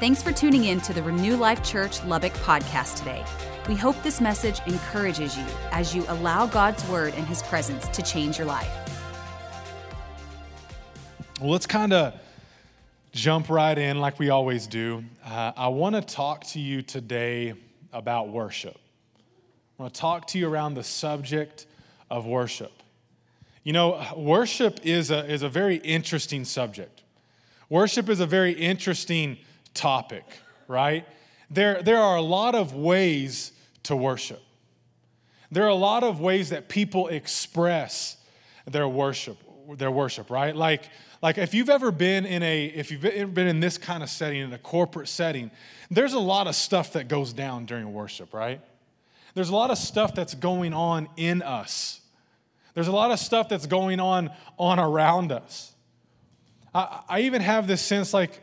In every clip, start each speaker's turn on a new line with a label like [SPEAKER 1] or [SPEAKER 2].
[SPEAKER 1] Thanks for tuning in to the Renew Life Church Lubbock podcast today. We hope this message encourages you as you allow God's word and his presence to change your life.
[SPEAKER 2] Well, let's kind of jump right in like we always do. Uh, I want to talk to you today about worship. I want to talk to you around the subject of worship. You know, worship is a, is a very interesting subject. Worship is a very interesting topic, right? There, there are a lot of ways to worship. There are a lot of ways that people express their worship, their worship, right? Like, like if you've ever been in a, if you've ever been in this kind of setting, in a corporate setting, there's a lot of stuff that goes down during worship, right? There's a lot of stuff that's going on in us. There's a lot of stuff that's going on on around us. I, I even have this sense like,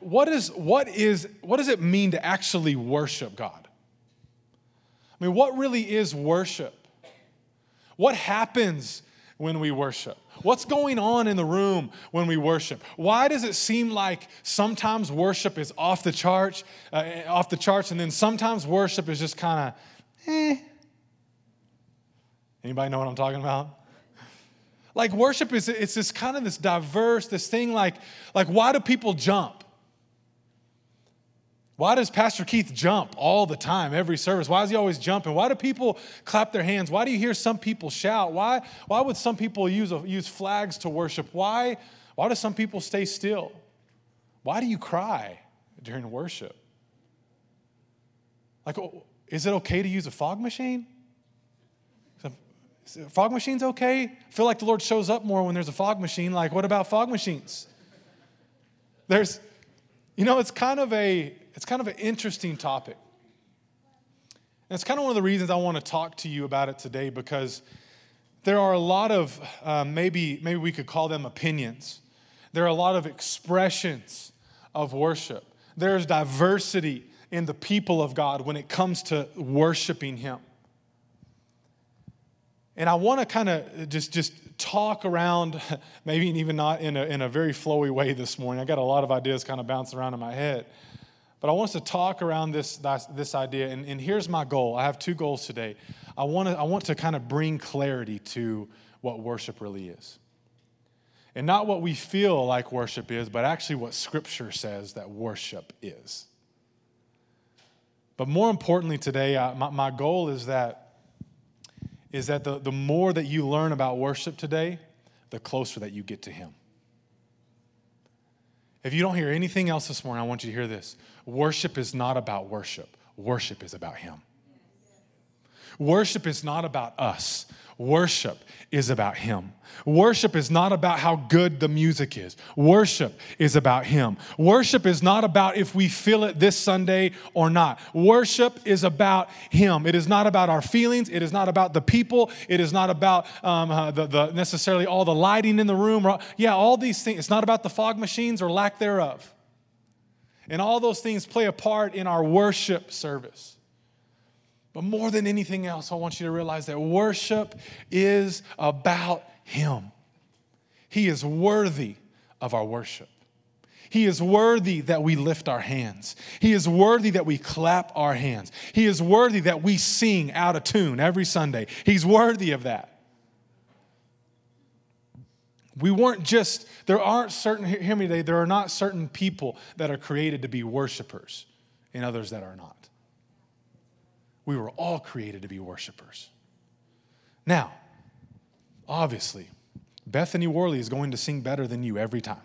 [SPEAKER 2] what is, what is, what does it mean to actually worship God? I mean, what really is worship? What happens when we worship? What's going on in the room when we worship? Why does it seem like sometimes worship is off the charts, uh, off the charts, and then sometimes worship is just kind of, eh? Anybody know what I'm talking about? Like worship is it's this kind of this diverse, this thing like, like why do people jump? Why does Pastor Keith jump all the time, every service? Why is he always jumping? Why do people clap their hands? Why do you hear some people shout? Why, why would some people use, a, use flags to worship? Why, why do some people stay still? Why do you cry during worship? Like, oh, is it okay to use a fog machine? Fog machines okay? I feel like the Lord shows up more when there's a fog machine. Like, what about fog machines? There's, you know, it's kind of a it's kind of an interesting topic. And it's kind of one of the reasons I want to talk to you about it today because there are a lot of uh, maybe maybe we could call them opinions. There are a lot of expressions of worship. There's diversity in the people of God when it comes to worshiping Him. And I want to kind of just, just talk around, maybe even not in a, in a very flowy way this morning. I got a lot of ideas kind of bouncing around in my head. But I want us to talk around this, this idea. And, and here's my goal I have two goals today. I want, to, I want to kind of bring clarity to what worship really is. And not what we feel like worship is, but actually what Scripture says that worship is. But more importantly today, I, my, my goal is that, is that the, the more that you learn about worship today, the closer that you get to Him. If you don't hear anything else this morning, I want you to hear this. Worship is not about worship, worship is about Him. Worship is not about us. Worship is about Him. Worship is not about how good the music is. Worship is about Him. Worship is not about if we feel it this Sunday or not. Worship is about Him. It is not about our feelings. It is not about the people. It is not about um, uh, the, the necessarily all the lighting in the room. Or, yeah, all these things. It's not about the fog machines or lack thereof. And all those things play a part in our worship service. But more than anything else, I want you to realize that worship is about Him. He is worthy of our worship. He is worthy that we lift our hands. He is worthy that we clap our hands. He is worthy that we sing out of tune every Sunday. He's worthy of that. We weren't just, there aren't certain, hear me today, there are not certain people that are created to be worshipers and others that are not. We were all created to be worshipers. Now, obviously, Bethany Worley is going to sing better than you every time.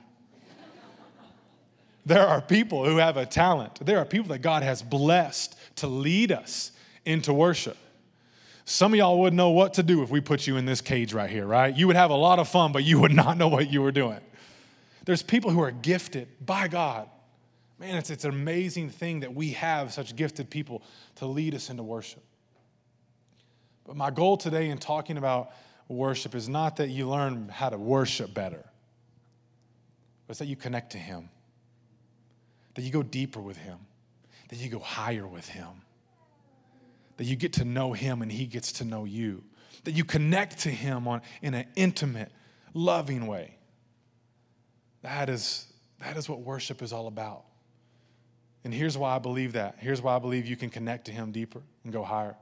[SPEAKER 2] There are people who have a talent. There are people that God has blessed to lead us into worship. Some of y'all wouldn't know what to do if we put you in this cage right here, right? You would have a lot of fun, but you would not know what you were doing. There's people who are gifted by God Man, it's, it's an amazing thing that we have such gifted people to lead us into worship. But my goal today in talking about worship is not that you learn how to worship better, but it's that you connect to Him, that you go deeper with Him, that you go higher with Him, that you get to know Him and He gets to know you, that you connect to Him on, in an intimate, loving way. That is, that is what worship is all about. And here's why I believe that. Here's why I believe you can connect to Him deeper and go higher.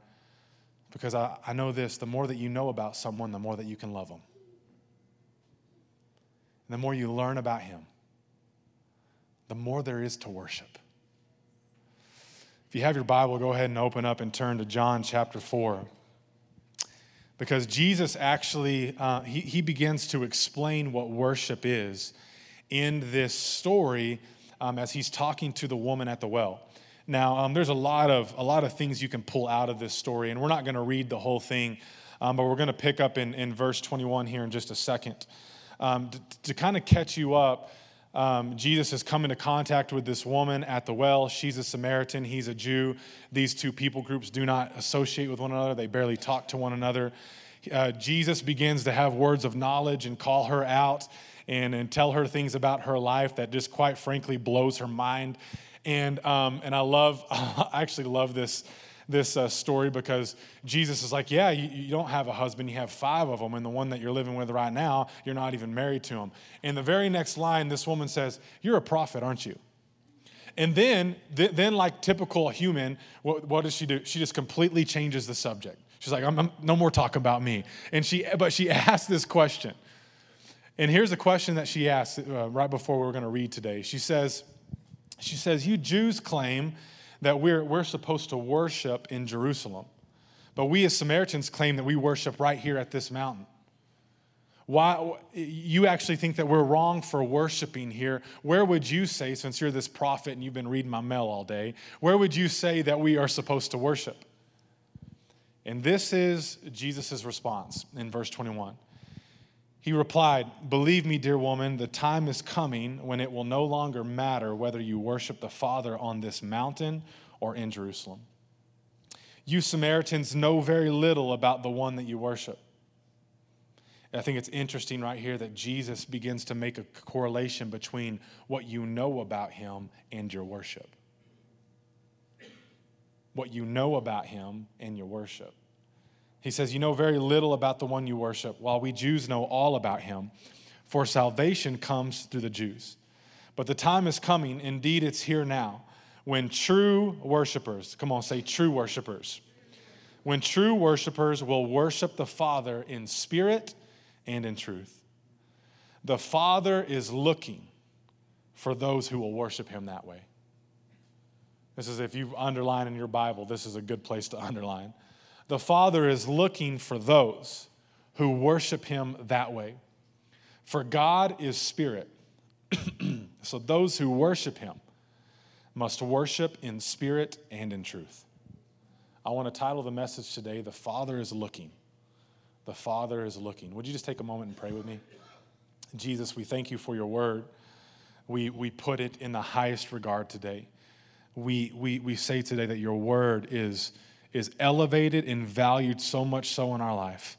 [SPEAKER 2] Because I, I know this the more that you know about someone, the more that you can love them. And the more you learn about Him, the more there is to worship. If you have your Bible, go ahead and open up and turn to John chapter 4 because Jesus actually uh, he, he begins to explain what worship is in this story um, as he's talking to the woman at the well. Now, um, there's a lot of a lot of things you can pull out of this story, and we're not going to read the whole thing, um, but we're going to pick up in, in verse 21 here in just a second um, to, to kind of catch you up. Um, Jesus has come into contact with this woman at the well. She's a Samaritan, he's a Jew. These two people groups do not associate with one another, they barely talk to one another. Uh, Jesus begins to have words of knowledge and call her out and, and tell her things about her life that just quite frankly blows her mind. And, um, and I love, I actually love this this uh, story because Jesus is like, Yeah, you, you, don't have a husband, you have five of them, and the one that you're living with right now, you're not even married to him. In the very next line, this woman says, You're a prophet, aren't you? And then, th- then like typical human, what, what does she do? She just completely changes the subject. She's like, I'm, I'm, no more talk about me. And she, but she asked this question. And here's a question that she asked uh, right before we were going to read today. She says, she says, you Jews claim that we're, we're supposed to worship in Jerusalem. But we as Samaritans claim that we worship right here at this mountain. Why you actually think that we're wrong for worshiping here? Where would you say, since you're this prophet and you've been reading my mail all day, where would you say that we are supposed to worship? And this is Jesus' response in verse 21. He replied, Believe me, dear woman, the time is coming when it will no longer matter whether you worship the Father on this mountain or in Jerusalem. You Samaritans know very little about the one that you worship. I think it's interesting right here that Jesus begins to make a correlation between what you know about him and your worship. What you know about him and your worship. He says, You know very little about the one you worship, while we Jews know all about him. For salvation comes through the Jews. But the time is coming, indeed, it's here now, when true worshipers, come on, say true worshipers, when true worshipers will worship the Father in spirit and in truth. The Father is looking for those who will worship him that way. This is if you underline in your Bible, this is a good place to underline. The Father is looking for those who worship Him that way. For God is spirit. so those who worship Him must worship in spirit and in truth. I want to title the message today, The Father is Looking. The Father is Looking. Would you just take a moment and pray with me? Jesus, we thank you for your word. We, we put it in the highest regard today. We, we, we say today that your word is is elevated and valued so much so in our life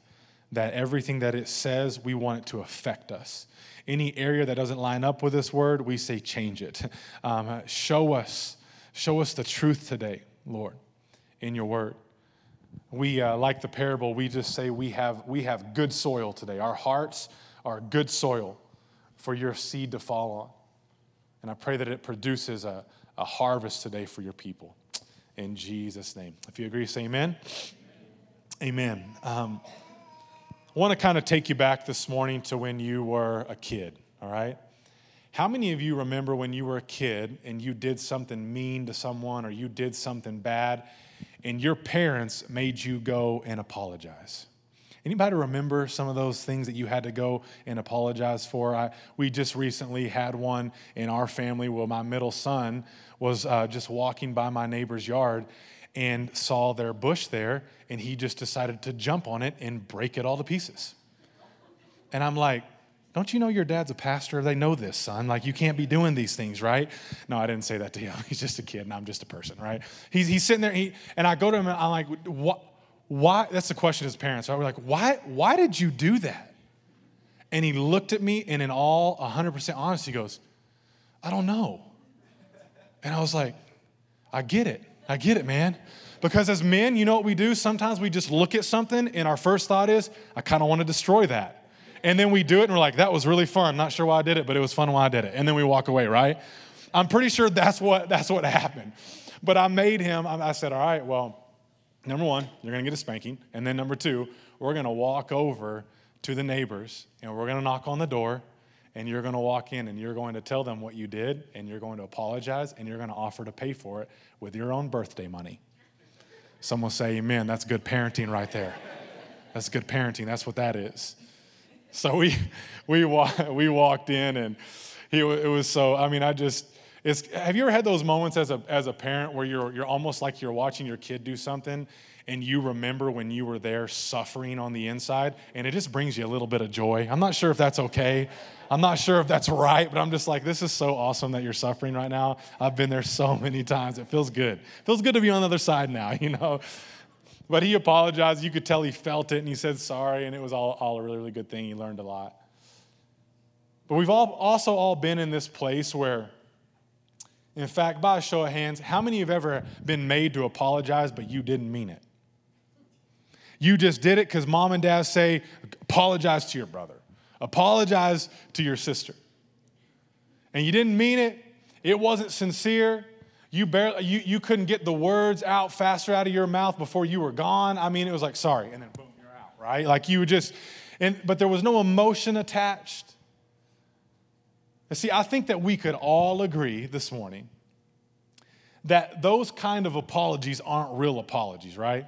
[SPEAKER 2] that everything that it says, we want it to affect us. Any area that doesn't line up with this word, we say change it. Um, show us, show us the truth today, Lord, in your word. We, uh, like the parable, we just say we have, we have good soil today. Our hearts are good soil for your seed to fall on. And I pray that it produces a, a harvest today for your people in Jesus' name. If you agree, say amen. Amen. Um, I want to kind of take you back this morning to when you were a kid, all right? How many of you remember when you were a kid and you did something mean to someone or you did something bad and your parents made you go and apologize? Anybody remember some of those things that you had to go and apologize for? I, we just recently had one in our family where my middle son was uh, just walking by my neighbor's yard and saw their bush there, and he just decided to jump on it and break it all to pieces. And I'm like, don't you know your dad's a pastor? They know this, son. Like, you can't be doing these things, right? No, I didn't say that to him. He's just a kid, and I'm just a person, right? He's, he's sitting there, he, and I go to him, and I'm like, what? Why that's the question his parents are like why why did you do that? And he looked at me and in all 100% honesty he goes i don't know. And i was like i get it. I get it man. Because as men you know what we do? Sometimes we just look at something and our first thought is i kind of want to destroy that. And then we do it and we're like that was really fun. Not sure why i did it but it was fun while i did it. And then we walk away right? I'm pretty sure that's what, that's what happened. But I made him, I said, all right, well, number one, you're going to get a spanking. And then number two, we're going to walk over to the neighbors and we're going to knock on the door and you're going to walk in and you're going to tell them what you did and you're going to apologize and you're going to offer to pay for it with your own birthday money. Some will say, Amen. That's good parenting right there. That's good parenting. That's what that is. So we, we, we walked in and he, it was so, I mean, I just, have you ever had those moments as a, as a parent where you're, you're almost like you're watching your kid do something and you remember when you were there suffering on the inside and it just brings you a little bit of joy? I'm not sure if that's okay. I'm not sure if that's right, but I'm just like, this is so awesome that you're suffering right now. I've been there so many times. It feels good. It feels good to be on the other side now, you know? But he apologized. You could tell he felt it and he said sorry, and it was all, all a really, really good thing. He learned a lot. But we've all also all been in this place where, in fact, by a show of hands, how many have ever been made to apologize, but you didn't mean it? You just did it because mom and dad say, apologize to your brother, apologize to your sister. And you didn't mean it, it wasn't sincere, you, barely, you, you couldn't get the words out faster out of your mouth before you were gone. I mean, it was like, sorry, and then boom, you're out, right? Like you would just, and, but there was no emotion attached. And see, I think that we could all agree this morning that those kind of apologies aren't real apologies, right?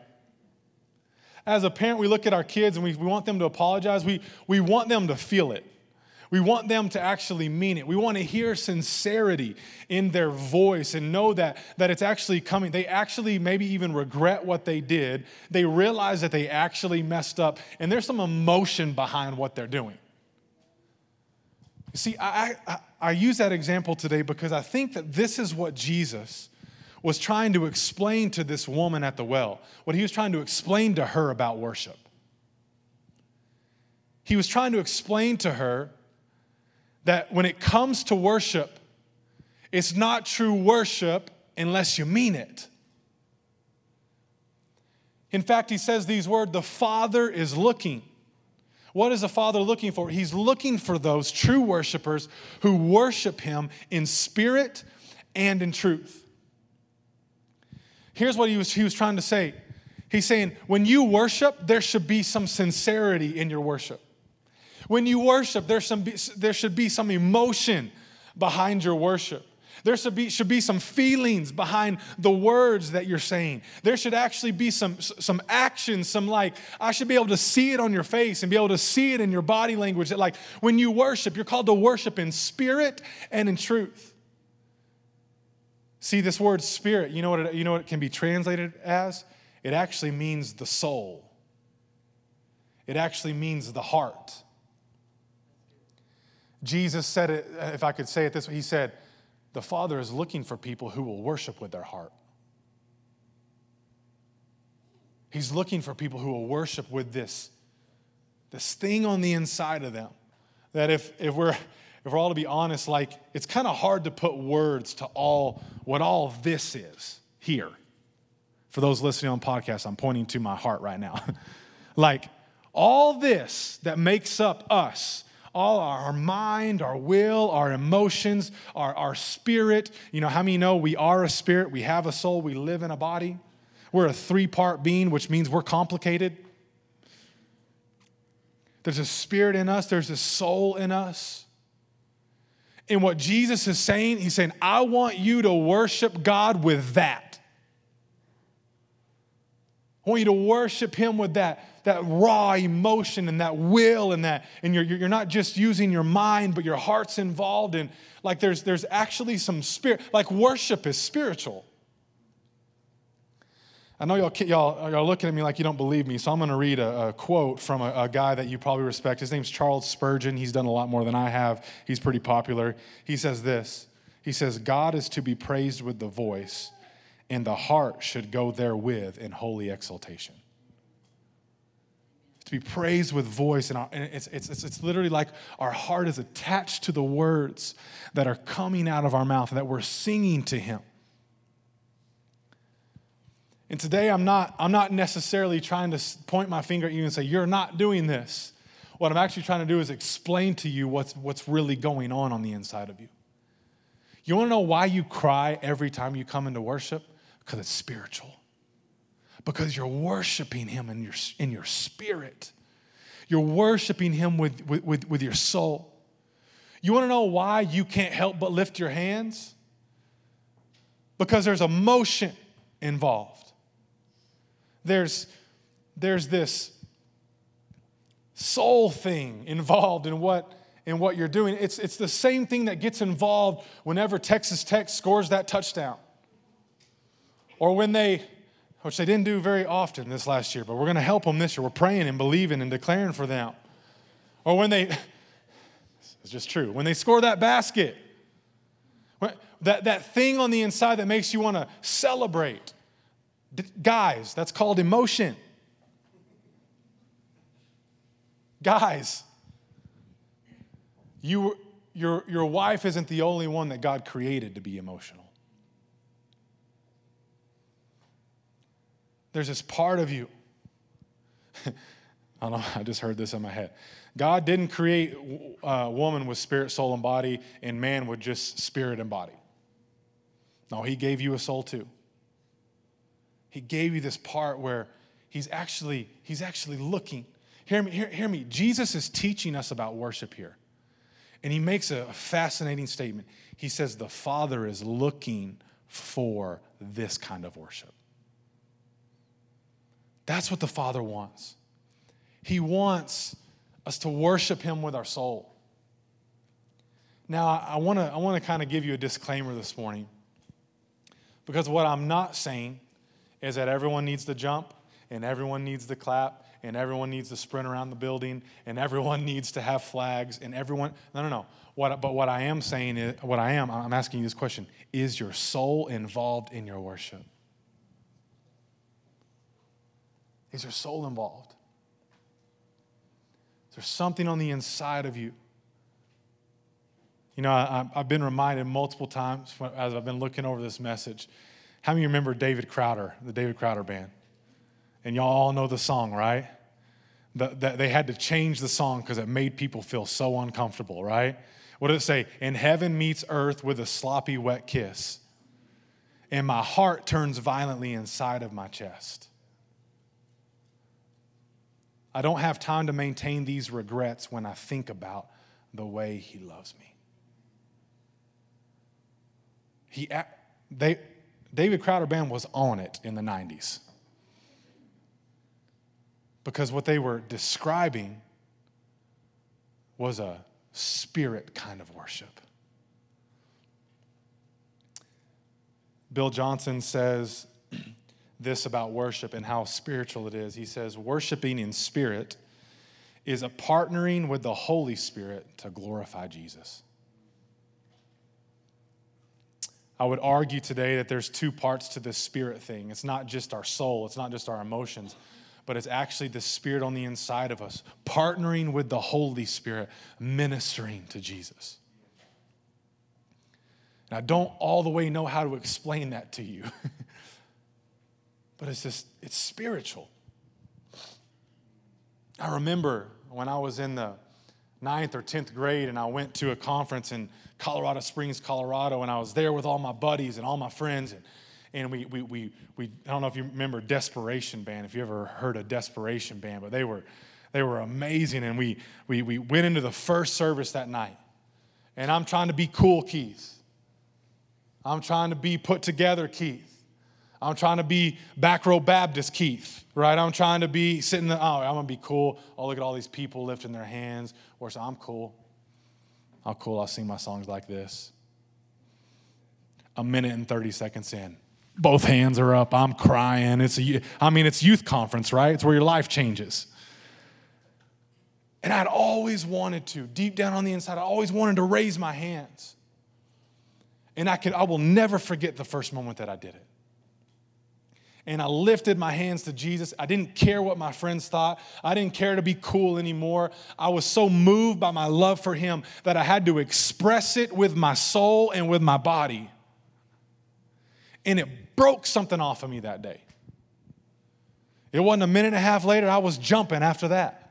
[SPEAKER 2] As a parent, we look at our kids and we, we want them to apologize. We, we want them to feel it. We want them to actually mean it. We want to hear sincerity in their voice and know that, that it's actually coming. They actually maybe even regret what they did. They realize that they actually messed up, and there's some emotion behind what they're doing. See, I, I, I use that example today because I think that this is what Jesus was trying to explain to this woman at the well, what he was trying to explain to her about worship. He was trying to explain to her that when it comes to worship, it's not true worship unless you mean it. In fact, he says these words the Father is looking. What is the Father looking for? He's looking for those true worshipers who worship Him in spirit and in truth. Here's what he was, he was trying to say He's saying, when you worship, there should be some sincerity in your worship. When you worship, there should be some emotion behind your worship. There should be, should be some feelings behind the words that you're saying. There should actually be some, some action, some like, I should be able to see it on your face and be able to see it in your body language. That, like, when you worship, you're called to worship in spirit and in truth. See, this word spirit, you know what it, you know what it can be translated as? It actually means the soul, it actually means the heart. Jesus said it, if I could say it this way, he said, The Father is looking for people who will worship with their heart. He's looking for people who will worship with this, this thing on the inside of them. That if, if we're if we're all to be honest, like it's kind of hard to put words to all what all this is here. For those listening on podcast, I'm pointing to my heart right now. like all this that makes up us all our mind, our will, our emotions, our, our spirit. You know, how many know we are a spirit, we have a soul, we live in a body? We're a three part being, which means we're complicated. There's a spirit in us, there's a soul in us. And what Jesus is saying, he's saying, I want you to worship God with that. I want you to worship Him with that that raw emotion and that will and that, and you're, you're not just using your mind, but your heart's involved. And like there's, there's actually some spirit, like worship is spiritual. I know y'all, y'all, y'all looking at me like you don't believe me, so I'm going to read a, a, quote from a, a, guy that you probably respect. His name's Charles Spurgeon. He's done a lot more than I have. He's pretty popular. He says this He says, God is to be praised with the voice, and the heart should go therewith in holy exaltation to be praised with voice. And, our, and it's, it's, it's, it's literally like our heart is attached to the words that are coming out of our mouth that we're singing to Him. And today I'm not, I'm not necessarily trying to point my finger at you and say, You're not doing this. What I'm actually trying to do is explain to you what's, what's really going on on the inside of you. You want to know why you cry every time you come into worship? Because it's spiritual. Because you're worshiping Him in your, in your spirit. You're worshiping Him with, with, with your soul. You want to know why you can't help but lift your hands? Because there's emotion involved. There's, there's this soul thing involved in what in what you're doing. It's, it's the same thing that gets involved whenever Texas Tech scores that touchdown. Or when they, which they didn't do very often this last year, but we're going to help them this year. We're praying and believing and declaring for them. Or when they, it's just true, when they score that basket, that, that thing on the inside that makes you want to celebrate. Guys, that's called emotion. Guys, you, your, your wife isn't the only one that God created to be emotional. There's this part of you. I don't know, I just heard this in my head. God didn't create uh, woman with spirit, soul, and body, and man with just spirit and body. No, He gave you a soul too. He gave you this part where He's actually, he's actually looking. Hear me, hear, hear me. Jesus is teaching us about worship here. And he makes a fascinating statement. He says, The Father is looking for this kind of worship. That's what the Father wants. He wants us to worship Him with our soul. Now, I want to I wanna kind of give you a disclaimer this morning because what I'm not saying is that everyone needs to jump and everyone needs to clap and everyone needs to sprint around the building and everyone needs to have flags and everyone no no no what, but what i am saying is what i am i'm asking you this question is your soul involved in your worship is your soul involved is there something on the inside of you you know I, have been reminded multiple times as i've been looking over this message how many of you remember david crowder the david crowder band and y'all all know the song, right? That they had to change the song because it made people feel so uncomfortable, right? What did it say? In heaven meets earth with a sloppy, wet kiss. And my heart turns violently inside of my chest. I don't have time to maintain these regrets when I think about the way he loves me. He, they, David Crowder Band was on it in the 90s because what they were describing was a spirit kind of worship. Bill Johnson says this about worship and how spiritual it is. He says, Worshiping in spirit is a partnering with the Holy Spirit to glorify Jesus. I would argue today that there's two parts to this spirit thing. It's not just our soul, it's not just our emotions, but it's actually the Spirit on the inside of us, partnering with the Holy Spirit, ministering to Jesus. And I don't all the way know how to explain that to you, but it's just, it's spiritual. I remember when I was in the ninth or 10th grade and I went to a conference in Colorado Springs, Colorado, and I was there with all my buddies and all my friends. And and we, we, we, we, I don't know if you remember Desperation Band, if you ever heard of Desperation Band, but they were, they were amazing. And we, we, we went into the first service that night. And I'm trying to be cool, Keith. I'm trying to be put together, Keith. I'm trying to be back row Baptist, Keith, right? I'm trying to be sitting there, oh, I'm gonna be cool. Oh, look at all these people lifting their hands. Or so I'm cool. I'm cool. I'll sing my songs like this. A minute and 30 seconds in, both hands are up. I'm crying. It's a, I mean, it's youth conference, right? It's where your life changes. And I'd always wanted to, deep down on the inside, I always wanted to raise my hands. And I, could, I will never forget the first moment that I did it. And I lifted my hands to Jesus. I didn't care what my friends thought. I didn't care to be cool anymore. I was so moved by my love for Him that I had to express it with my soul and with my body. And it broke something off of me that day. It wasn't a minute and a half later, I was jumping after that.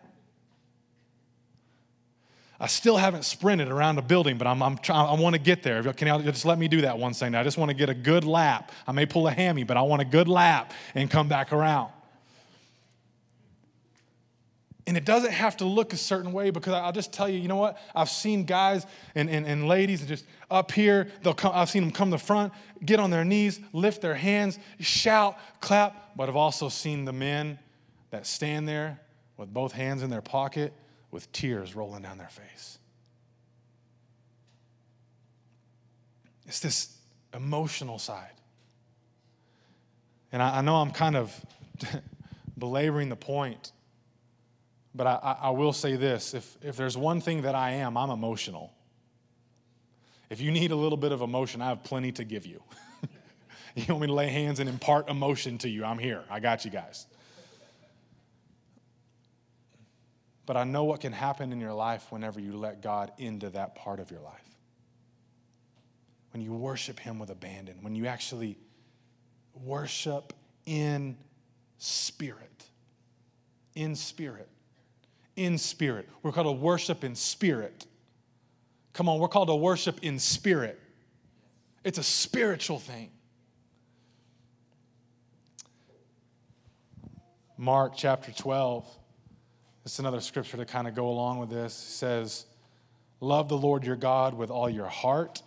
[SPEAKER 2] I still haven't sprinted around a building, but I'm, I'm trying, I want to get there. Can you just let me do that one Sunday? I just want to get a good lap. I may pull a hammy, but I want a good lap and come back around. And it doesn't have to look a certain way because I'll just tell you, you know what? I've seen guys and, and, and ladies just up here, they'll come, I've seen them come to the front, get on their knees, lift their hands, shout, clap. But I've also seen the men that stand there with both hands in their pocket with tears rolling down their face. It's this emotional side. And I, I know I'm kind of belaboring the point but I, I, will say this if, if there's one thing that I am, I'm emotional. If you need a little bit of emotion, I have plenty to give you. you want me to lay hands and impart emotion to you? I'm here. I got you guys. But I know what can happen in your life whenever you let God into that part of your life. When you worship Him with abandon, when you actually worship in spirit. In spirit in spirit. We're called to worship in spirit. Come on, we're called to worship in spirit. It's a spiritual thing. Mark chapter 12. It's another scripture to kind of go along with this. It says, Love the Lord your God with all your heart,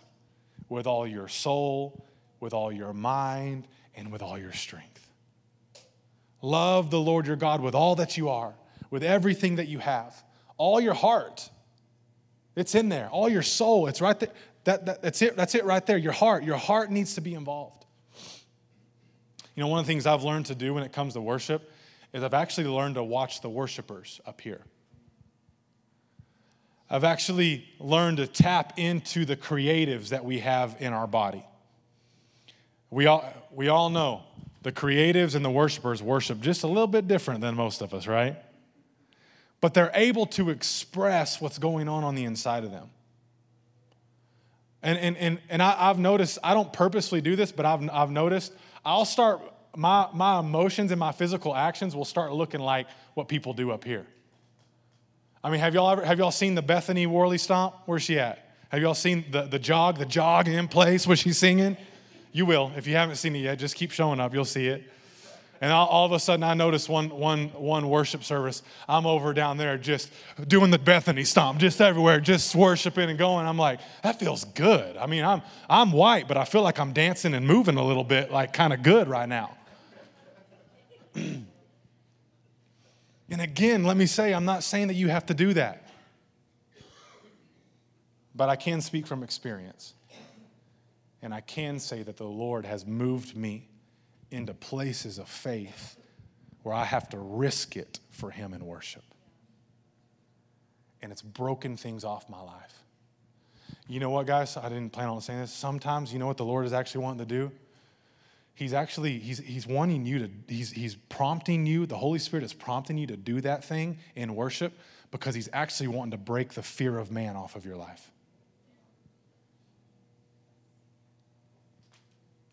[SPEAKER 2] with all your soul, with all your mind, and with all your strength. Love the Lord your God with all that you are with everything that you have, all your heart. It's in there. All your soul, it's right there. That, that, that's it. That's it right there. Your heart. Your heart needs to be involved. You know, one of the things I've learned to do when it comes to worship is I've actually learned to watch the worshipers up here. I've actually learned to tap into the creatives that we have in our body. We all, we all know the creatives and the worshipers worship just a little bit different than most of us, right? but they're able to express what's going on on the inside of them. And, and, and, and I, have noticed, I don't purposely do this, but I've, I've noticed I'll start, my, my emotions and my physical actions will start looking like what people do up here. I mean, have y'all ever, have y'all seen the Bethany Worley stomp? Where's she at? Have y'all seen the, the jog, the jog in place where she's singing? You will. If you haven't seen it yet, just keep showing up. You'll see it. And all, all, of a sudden, I noticed one, one, one worship service. I'm over down there just doing the Bethany stomp, just everywhere, just worshiping and going. I'm like, that feels good. I mean, I'm, I'm white, but I feel like I'm dancing and moving a little bit, like kind of good right now. Again, let me say, I'm not saying that you have to do that, but I can speak from experience. And I can say that the Lord has moved me into places of faith where I have to risk it for Him in worship. And it's broken things off my life. You know what, guys? I didn't plan on saying this. Sometimes, you know what the Lord is actually wanting to do? He's actually, he's, he's wanting you to, he's, he's prompting you, the Holy Spirit is prompting you to do that thing in worship because he's actually wanting to break the fear of man off of your life.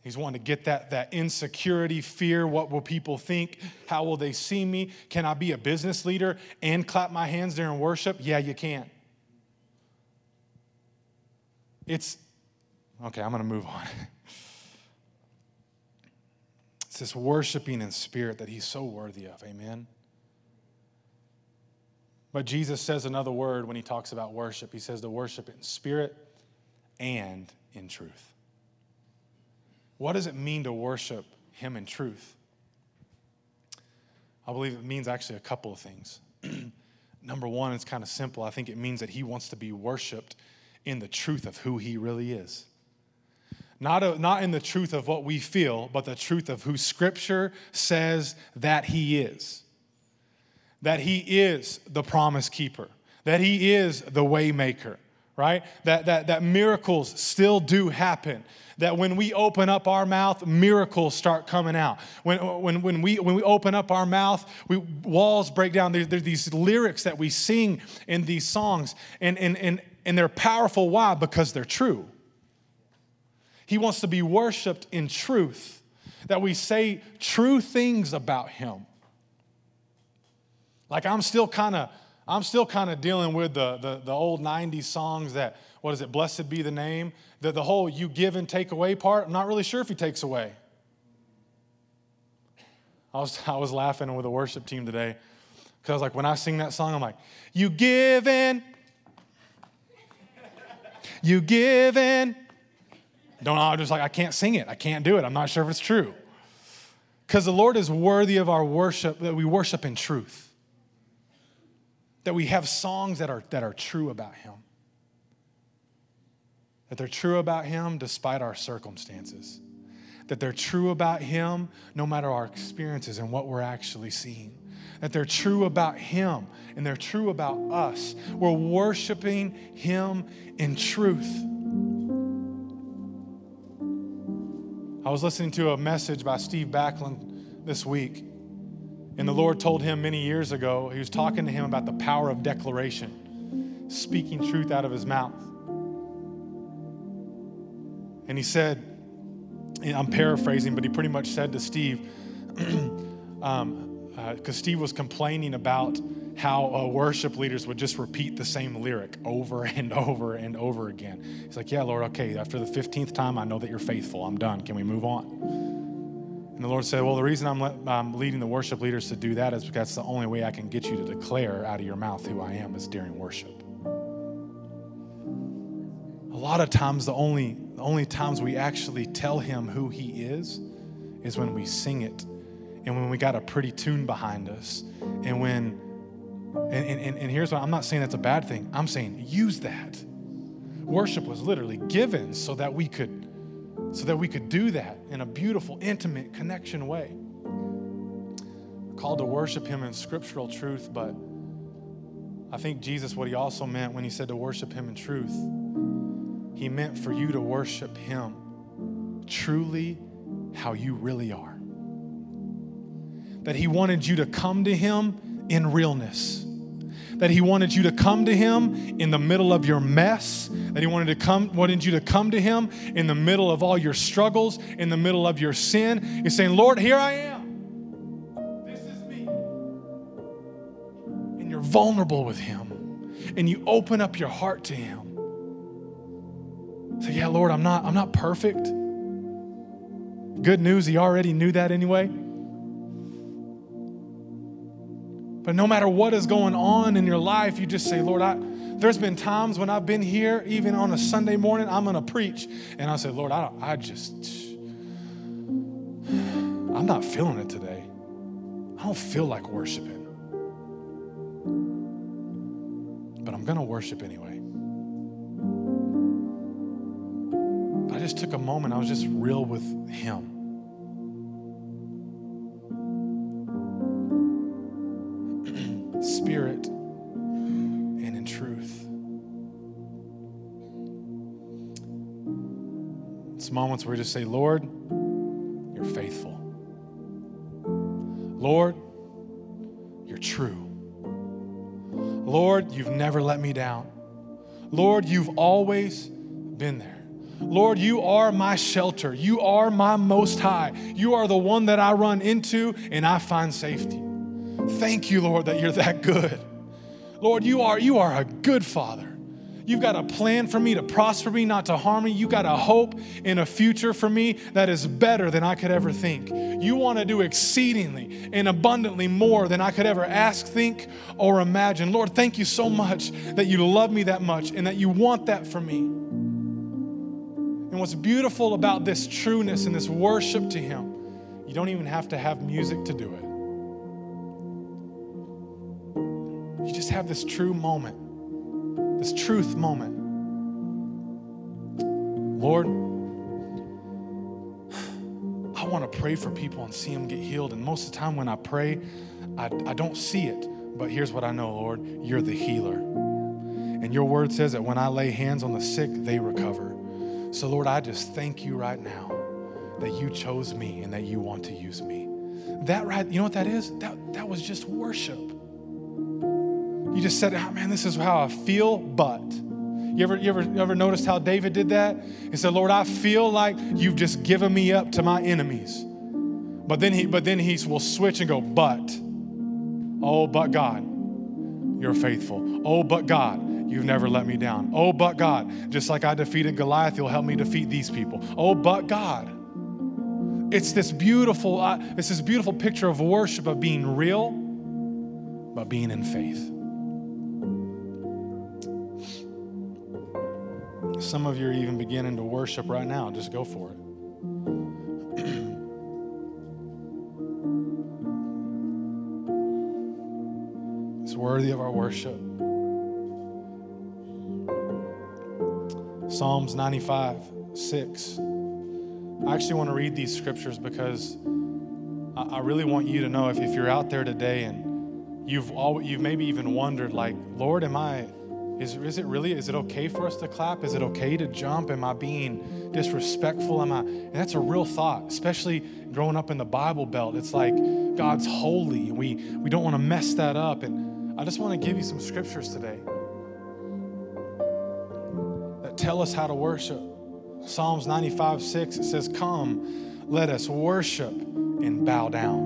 [SPEAKER 2] He's wanting to get that, that insecurity, fear. What will people think? How will they see me? Can I be a business leader and clap my hands during worship? Yeah, you can. It's, okay, I'm going to move on. It's this worshiping in spirit that he's so worthy of. Amen. But Jesus says another word when he talks about worship. He says to worship in spirit and in truth. What does it mean to worship Him in truth? I believe it means actually a couple of things. Number one, it's kind of simple. I think it means that He wants to be worshiped in the truth of who He really is. Not, a, not in the truth of what we feel, but the truth of who Scripture says that He is. That He is the promise keeper, that He is the waymaker, right? That, that, that miracles still do happen. That when we open up our mouth, miracles start coming out. When, when, when, we, when we open up our mouth, we, walls break down. There, there's these lyrics that we sing in these songs, and, and, and, and they're powerful. Why? Because they're true. He wants to be worshiped in truth, that we say true things about Him. Like I'm still kind of I'm still kind of dealing with the, the, the, old 90s songs that, what is it, Blessed Be the Name, the, the whole you give and take away part. I'm not really sure if he takes away. I was, I was laughing with the worship team today because, like, when I sing that song, I'm like, You give in, you give in. Don't, I'm just like, I can't sing it. I can't do it. I'm not sure if it's true. Because the Lord is worthy of our worship, that we worship in truth. That we have songs that are, that are true about Him. That they're true about Him despite our circumstances. That they're true about Him no matter our experiences and what we're actually seeing. That they're true about Him and they're true about us. We're worshiping Him in truth. I was listening to a message by Steve Backlund this week, and the Lord told him many years ago, he was talking to him about the power of declaration, speaking truth out of his mouth. And he said, I'm paraphrasing, but he pretty much said to Steve, because um, uh, Steve was complaining about how uh, worship leaders would just repeat the same lyric over and over and over again. He's like, Yeah, Lord, okay, after the 15th time, I know that you're faithful. I'm done. Can we move on? And the Lord said, Well, the reason I'm, le- I'm leading the worship leaders to do that is because that's the only way I can get you to declare out of your mouth who I am is during worship. A lot of times, the only, the only times we actually tell him who he is is when we sing it and when we got a pretty tune behind us and when and, and, and here's what I'm not saying that's a bad thing. I'm saying use that. Worship was literally given so that we could so that we could do that in a beautiful, intimate connection way. We're called to worship him in scriptural truth, but I think Jesus, what he also meant when he said to worship him in truth, he meant for you to worship him truly how you really are. That he wanted you to come to him in realness that he wanted you to come to him in the middle of your mess, that he wanted to come wanted you to come to him in the middle of all your struggles, in the middle of your sin. He's saying, "Lord, here I am. This is me." And you're vulnerable with him. And you open up your heart to him. Say, "Yeah, Lord, I'm not I'm not perfect." Good news, he already knew that anyway. But no matter what is going on in your life, you just say, Lord, I, there's been times when I've been here, even on a Sunday morning, I'm going to preach. And I say, Lord, I, I just, I'm not feeling it today. I don't feel like worshiping. But I'm going to worship anyway. I just took a moment, I was just real with Him. Spirit and in truth. It's moments where we just say, Lord, you're faithful. Lord, you're true. Lord, you've never let me down. Lord, you've always been there. Lord, you are my shelter. You are my most high. You are the one that I run into and I find safety. Thank you, Lord, that you're that good. Lord, you are, you are a good father. You've got a plan for me to prosper me, not to harm me. You've got a hope in a future for me that is better than I could ever think. You want to do exceedingly and abundantly more than I could ever ask, think, or imagine. Lord, thank you so much that you love me that much and that you want that for me. And what's beautiful about this trueness and this worship to Him, you don't even have to have music to do it. You just have this true moment, this truth moment. Lord, I want to pray for people and see them get healed. And most of the time when I pray, I, I don't see it. But here's what I know, Lord you're the healer. And your word says that when I lay hands on the sick, they recover. So, Lord, I just thank you right now that you chose me and that you want to use me. That right, you know what that is? That, that was just worship. You just said, oh, man, this is how I feel, but. You ever, you, ever, you ever noticed how David did that? He said, Lord, I feel like you've just given me up to my enemies. But then he, but then he will switch and go, but. Oh, but God. You you're faithful. Oh, but God, you've never let me down. Oh, but God, just like I defeated Goliath, you'll help me defeat these people. Oh, but God. It's this beautiful, uh, it's this beautiful picture of worship of being real, but being in faith. Some of you are even beginning to worship right now. Just go for it. it's worthy of our worship. Psalms 95, 6. I actually want to read these scriptures because I, really want you to know if, if you're out there today and you've, all, you've maybe even wondered, like, Lord, am I is, is it really, is it okay for us to clap? Is it okay to jump? Am I being disrespectful? Am I, and that's a real thought, especially growing up in the Bible Belt. It's like God's holy. We, we don't want to mess that up. And I just want to give you some scriptures today that tell us how to worship. Psalms 95, 6, it says, Come, let us worship and bow down.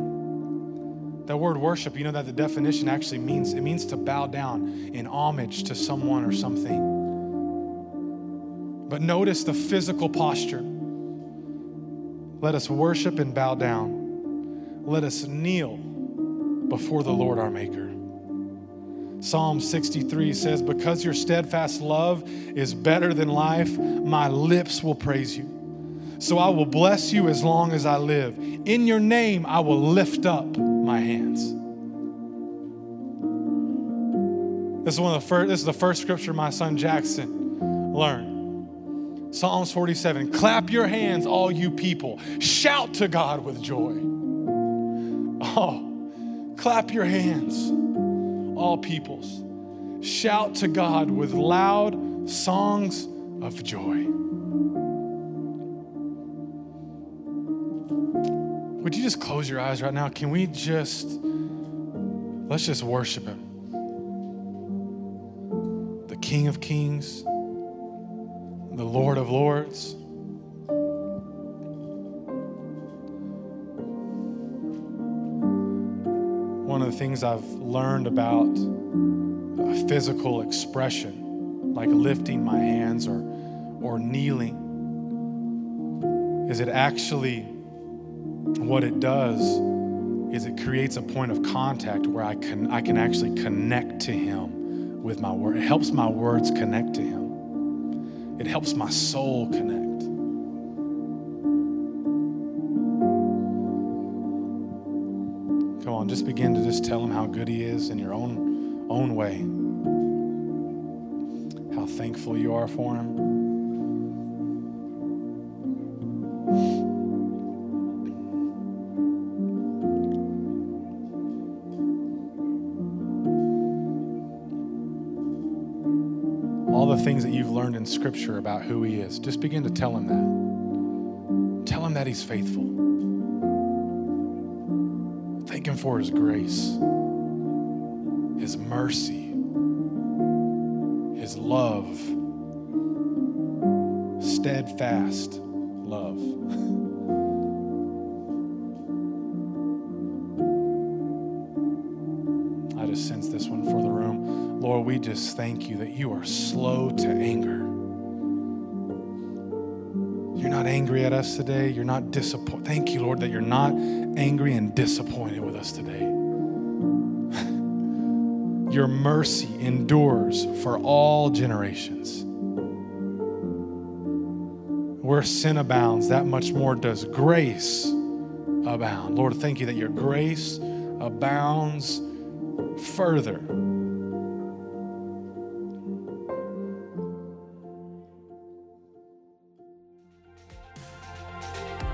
[SPEAKER 2] That word worship, you know that the definition actually means it means to bow down in homage to someone or something. But notice the physical posture. Let us worship and bow down. Let us kneel before the Lord our Maker. Psalm 63 says, Because your steadfast love is better than life, my lips will praise you. So I will bless you as long as I live. In your name, I will lift up my hands. This is one of the first, this is the first scripture my son Jackson learned. Psalms 47 Clap your hands, all you people. Shout to God with joy. Oh, clap your hands, all peoples. Shout to God with loud songs of joy. Would you just close your eyes right now? Can we just, let's just worship Him. The King of Kings, the Lord of Lords. One of the things I've learned about physical expression, like lifting my hands or, or kneeling, is it actually what it does is it creates a point of contact where I can, I can actually connect to Him with my word. It helps my words connect to Him, it helps my soul connect. Come on, just begin to just tell Him how good He is in your own, own way. How thankful you are for Him. In Scripture about who He is. Just begin to tell Him that. Tell Him that He's faithful. Thank Him for His grace, His mercy, His love, steadfast love. I just sense this one for the room. Lord, we just thank you that you are slow to anger. You're not angry at us today. You're not disappointed. Thank you, Lord, that you're not angry and disappointed with us today. Your mercy endures for all generations. Where sin abounds, that much more does grace abound. Lord, thank you that your grace abounds further